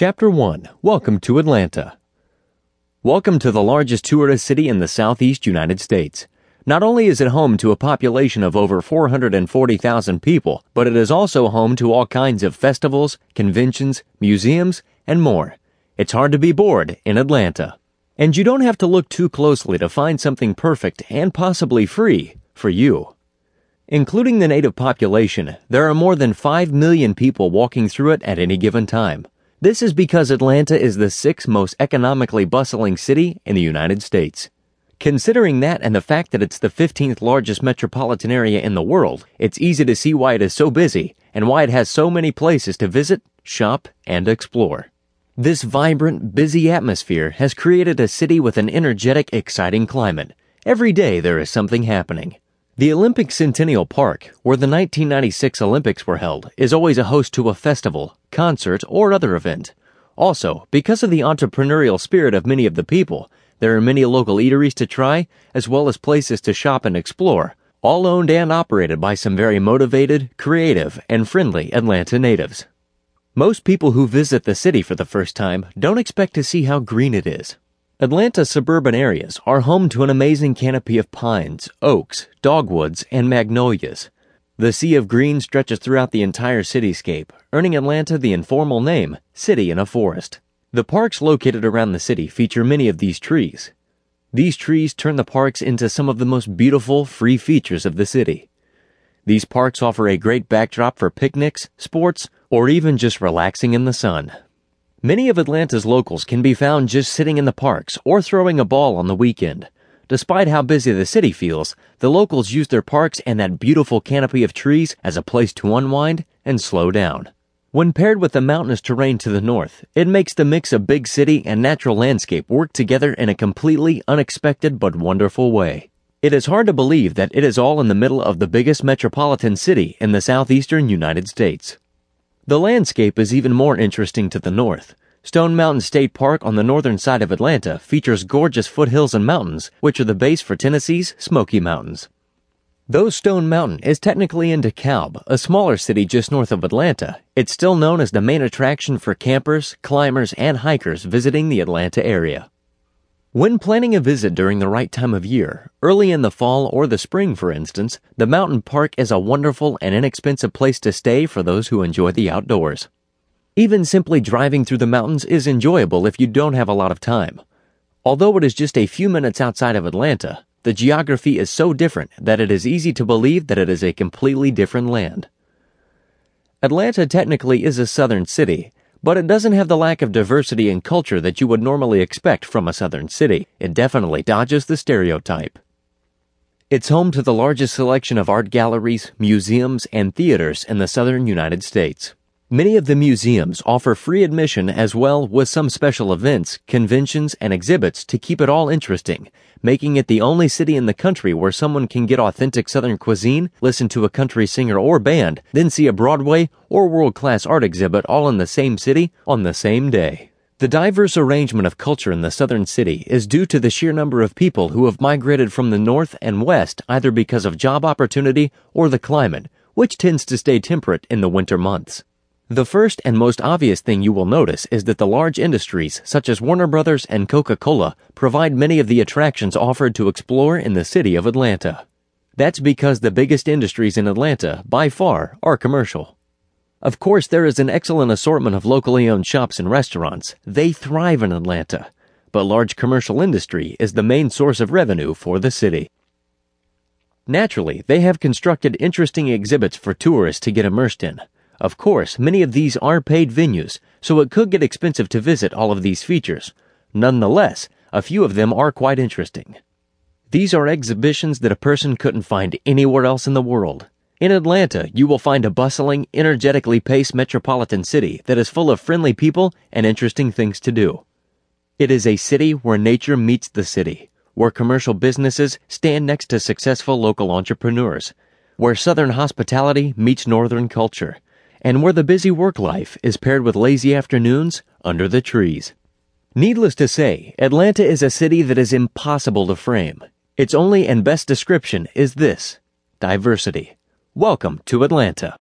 Chapter 1 Welcome to Atlanta. Welcome to the largest tourist city in the southeast United States. Not only is it home to a population of over 440,000 people, but it is also home to all kinds of festivals, conventions, museums, and more. It's hard to be bored in Atlanta. And you don't have to look too closely to find something perfect and possibly free for you. Including the native population, there are more than 5 million people walking through it at any given time. This is because Atlanta is the sixth most economically bustling city in the United States. Considering that and the fact that it's the 15th largest metropolitan area in the world, it's easy to see why it is so busy and why it has so many places to visit, shop, and explore. This vibrant, busy atmosphere has created a city with an energetic, exciting climate. Every day there is something happening. The Olympic Centennial Park, where the 1996 Olympics were held, is always a host to a festival, concert, or other event. Also, because of the entrepreneurial spirit of many of the people, there are many local eateries to try, as well as places to shop and explore, all owned and operated by some very motivated, creative, and friendly Atlanta natives. Most people who visit the city for the first time don't expect to see how green it is. Atlanta's suburban areas are home to an amazing canopy of pines, oaks, dogwoods, and magnolias. The sea of green stretches throughout the entire cityscape, earning Atlanta the informal name, City in a Forest. The parks located around the city feature many of these trees. These trees turn the parks into some of the most beautiful, free features of the city. These parks offer a great backdrop for picnics, sports, or even just relaxing in the sun. Many of Atlanta's locals can be found just sitting in the parks or throwing a ball on the weekend. Despite how busy the city feels, the locals use their parks and that beautiful canopy of trees as a place to unwind and slow down. When paired with the mountainous terrain to the north, it makes the mix of big city and natural landscape work together in a completely unexpected but wonderful way. It is hard to believe that it is all in the middle of the biggest metropolitan city in the southeastern United States. The landscape is even more interesting to the north. Stone Mountain State Park on the northern side of Atlanta features gorgeous foothills and mountains, which are the base for Tennessee's Smoky Mountains. Though Stone Mountain is technically in DeKalb, a smaller city just north of Atlanta, it's still known as the main attraction for campers, climbers, and hikers visiting the Atlanta area. When planning a visit during the right time of year, early in the fall or the spring, for instance, the mountain park is a wonderful and inexpensive place to stay for those who enjoy the outdoors. Even simply driving through the mountains is enjoyable if you don't have a lot of time. Although it is just a few minutes outside of Atlanta, the geography is so different that it is easy to believe that it is a completely different land. Atlanta technically is a southern city, but it doesn't have the lack of diversity and culture that you would normally expect from a southern city. It definitely dodges the stereotype. It's home to the largest selection of art galleries, museums, and theaters in the southern United States. Many of the museums offer free admission as well with some special events, conventions, and exhibits to keep it all interesting, making it the only city in the country where someone can get authentic Southern cuisine, listen to a country singer or band, then see a Broadway or world-class art exhibit all in the same city on the same day. The diverse arrangement of culture in the southern city is due to the sheer number of people who have migrated from the north and west either because of job opportunity or the climate, which tends to stay temperate in the winter months. The first and most obvious thing you will notice is that the large industries such as Warner Brothers and Coca-Cola provide many of the attractions offered to explore in the city of Atlanta. That's because the biggest industries in Atlanta, by far, are commercial. Of course, there is an excellent assortment of locally owned shops and restaurants. They thrive in Atlanta. But large commercial industry is the main source of revenue for the city. Naturally, they have constructed interesting exhibits for tourists to get immersed in. Of course, many of these are paid venues, so it could get expensive to visit all of these features. Nonetheless, a few of them are quite interesting. These are exhibitions that a person couldn't find anywhere else in the world. In Atlanta, you will find a bustling, energetically paced metropolitan city that is full of friendly people and interesting things to do. It is a city where nature meets the city, where commercial businesses stand next to successful local entrepreneurs, where Southern hospitality meets Northern culture, and where the busy work life is paired with lazy afternoons under the trees. Needless to say, Atlanta is a city that is impossible to frame. Its only and best description is this diversity. Welcome to Atlanta.